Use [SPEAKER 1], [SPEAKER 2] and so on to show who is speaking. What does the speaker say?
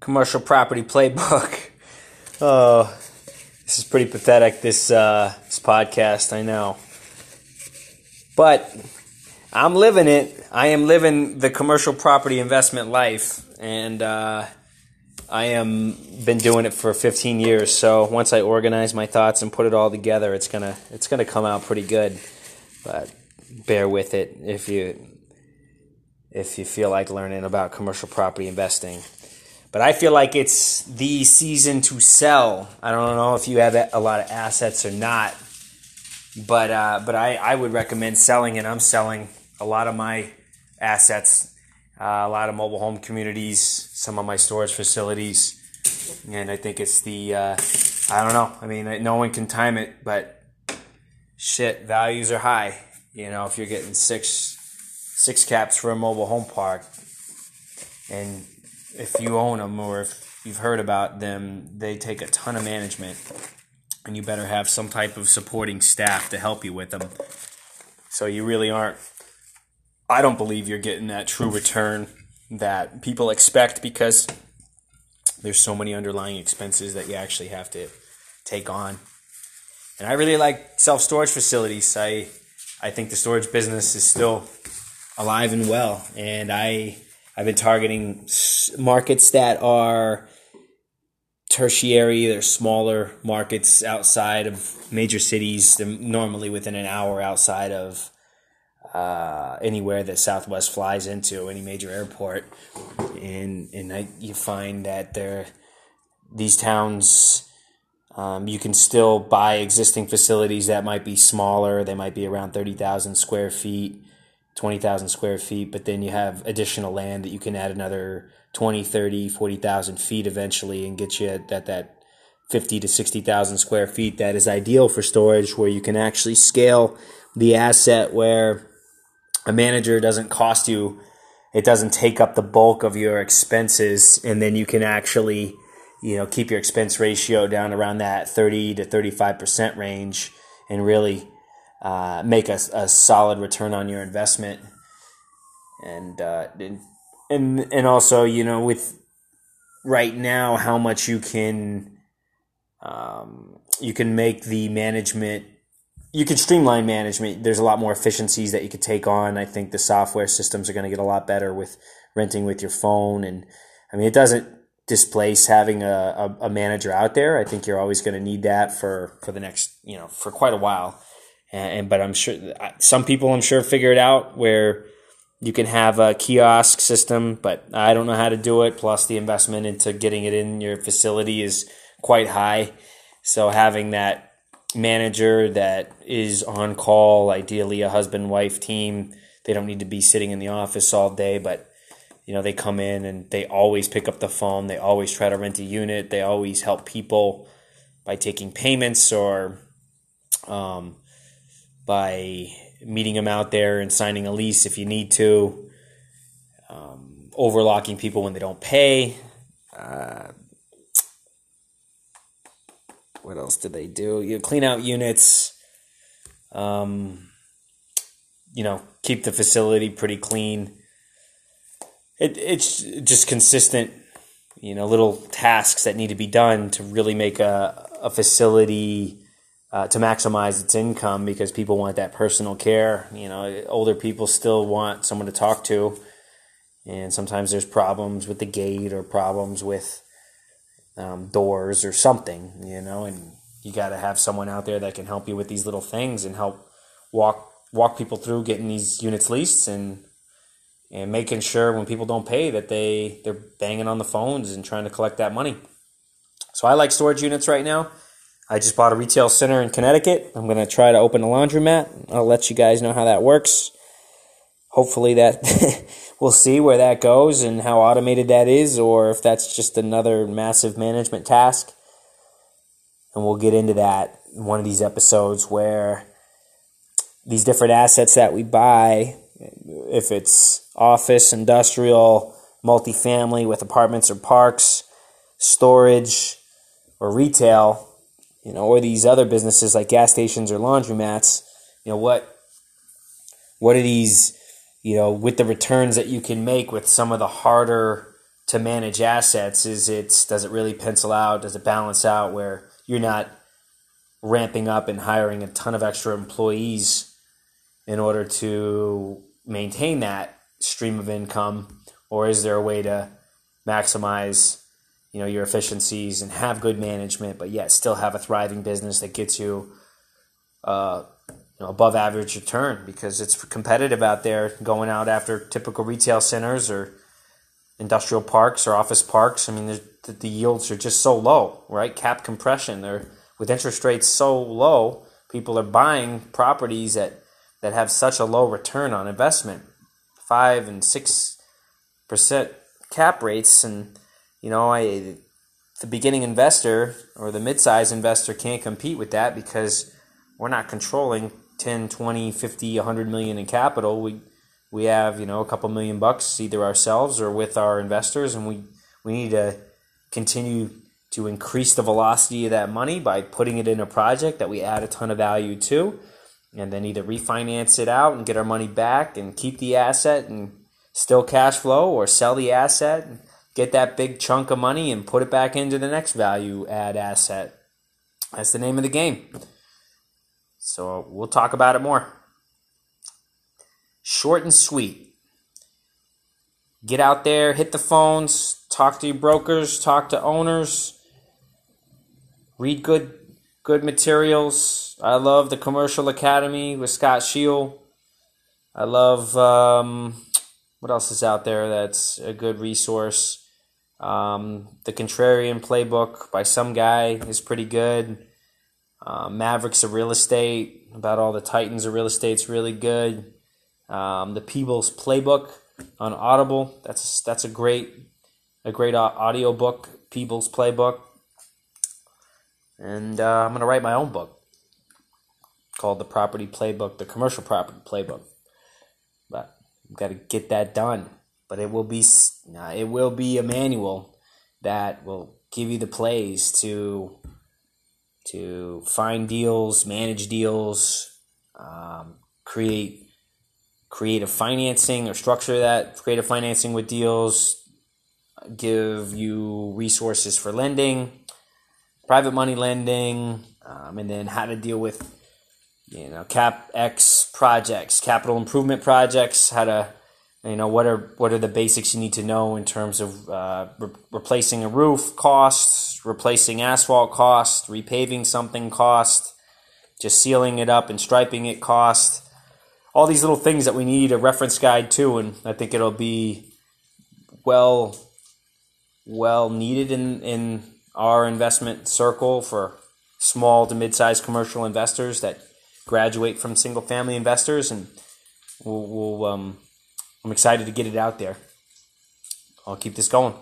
[SPEAKER 1] commercial property playbook. Oh, this is pretty pathetic. This uh, this podcast, I know, but I'm living it. I am living the commercial property investment life, and uh, I am been doing it for 15 years. So once I organize my thoughts and put it all together, it's gonna it's gonna come out pretty good. But bear with it if you if you feel like learning about commercial property investing. But I feel like it's the season to sell. I don't know if you have a lot of assets or not, but uh, but I, I would recommend selling, and I'm selling a lot of my assets, uh, a lot of mobile home communities, some of my storage facilities, and I think it's the uh, I don't know. I mean, no one can time it, but shit, values are high. You know, if you're getting six six caps for a mobile home park, and if you own them or if you've heard about them, they take a ton of management, and you better have some type of supporting staff to help you with them. So you really aren't. I don't believe you're getting that true return that people expect because there's so many underlying expenses that you actually have to take on. And I really like self storage facilities. I I think the storage business is still alive and well. And I I've been targeting markets that are tertiary. They're smaller markets outside of major cities. They're normally within an hour outside of uh, anywhere that Southwest flies into, any major airport. And and I, you find that there these towns. Um, you can still buy existing facilities that might be smaller. They might be around 30,000 square feet 20,000 square feet, but then you have additional land that you can add another 20, 30, 40,000 feet eventually and get you at, at that 50 to 60,000 square feet that is ideal for storage where you can actually scale the asset where a manager doesn't cost you it doesn't take up the bulk of your expenses and then you can actually you know keep your expense ratio down around that 30 to 35% range and really uh, make a, a solid return on your investment. And, uh, and, and also, you know, with right now, how much you can, um, you can make the management, you can streamline management. There's a lot more efficiencies that you could take on. I think the software systems are going to get a lot better with renting with your phone. And I mean, it doesn't displace having a, a, a manager out there. I think you're always going to need that for, for the next, you know, for quite a while and, but I'm sure some people I'm sure figure it out where you can have a kiosk system, but I don't know how to do it. Plus, the investment into getting it in your facility is quite high. So having that manager that is on call, ideally a husband wife team, they don't need to be sitting in the office all day, but you know they come in and they always pick up the phone. They always try to rent a unit. They always help people by taking payments or um, by meeting them out there and signing a lease if you need to, um, overlocking people when they don't pay. Uh, what else did they do? You clean out units. Um, you know, keep the facility pretty clean. It, it's just consistent, you know, little tasks that need to be done to really make a, a facility uh, to maximize its income because people want that personal care. You know, older people still want someone to talk to, and sometimes there's problems with the gate or problems with um, doors or something. You know, and you got to have someone out there that can help you with these little things and help walk walk people through getting these units leased and and making sure when people don't pay that they they're banging on the phones and trying to collect that money. So I like storage units right now. I just bought a retail center in Connecticut. I'm going to try to open a laundromat. I'll let you guys know how that works. Hopefully, that we'll see where that goes and how automated that is, or if that's just another massive management task. And we'll get into that in one of these episodes where these different assets that we buy, if it's office, industrial, multifamily with apartments or parks, storage, or retail, you know, or these other businesses like gas stations or laundromats, you know, what what are these, you know, with the returns that you can make with some of the harder to manage assets is it does it really pencil out? Does it balance out where you're not ramping up and hiring a ton of extra employees in order to maintain that stream of income, or is there a way to maximize you know your efficiencies and have good management, but yet still have a thriving business that gets you uh, you know, above average return because it's competitive out there going out after typical retail centers or industrial parks or office parks. I mean, the, the yields are just so low, right? Cap compression. They're with interest rates so low, people are buying properties that that have such a low return on investment, five and six percent cap rates, and you know, I the beginning investor or the mid-sized investor can't compete with that because we're not controlling 10, 20, 50, 100 million in capital. We we have, you know, a couple million bucks either ourselves or with our investors and we we need to continue to increase the velocity of that money by putting it in a project that we add a ton of value to and then either refinance it out and get our money back and keep the asset and still cash flow or sell the asset get that big chunk of money and put it back into the next value add asset. That's the name of the game. So we'll talk about it more. Short and sweet. Get out there, hit the phones, talk to your brokers, talk to owners, read good good materials. I love the Commercial Academy with Scott Shiel. I love um, what else is out there that's a good resource. Um, the Contrarian Playbook by some guy is pretty good. Uh, Mavericks of Real Estate about all the Titans of real estate's really good. Um, the Peebles Playbook on Audible that's that's a great a great audio book. Peebles Playbook, and uh, I'm gonna write my own book called the Property Playbook, the Commercial Property Playbook. I've got to get that done. But it will be it will be a manual that will give you the plays to to find deals, manage deals, um, create creative financing or structure that creative financing with deals, give you resources for lending, private money lending, um, and then how to deal with you know cap X projects, capital improvement projects, how to you know what are what are the basics you need to know in terms of uh, re- replacing a roof costs replacing asphalt cost repaving something cost just sealing it up and striping it cost. All these little things that we need a reference guide to and i think it'll be well well needed in in our investment circle for small to mid-sized commercial investors that graduate from single family investors and we'll, we'll um, I'm excited to get it out there. I'll keep this going.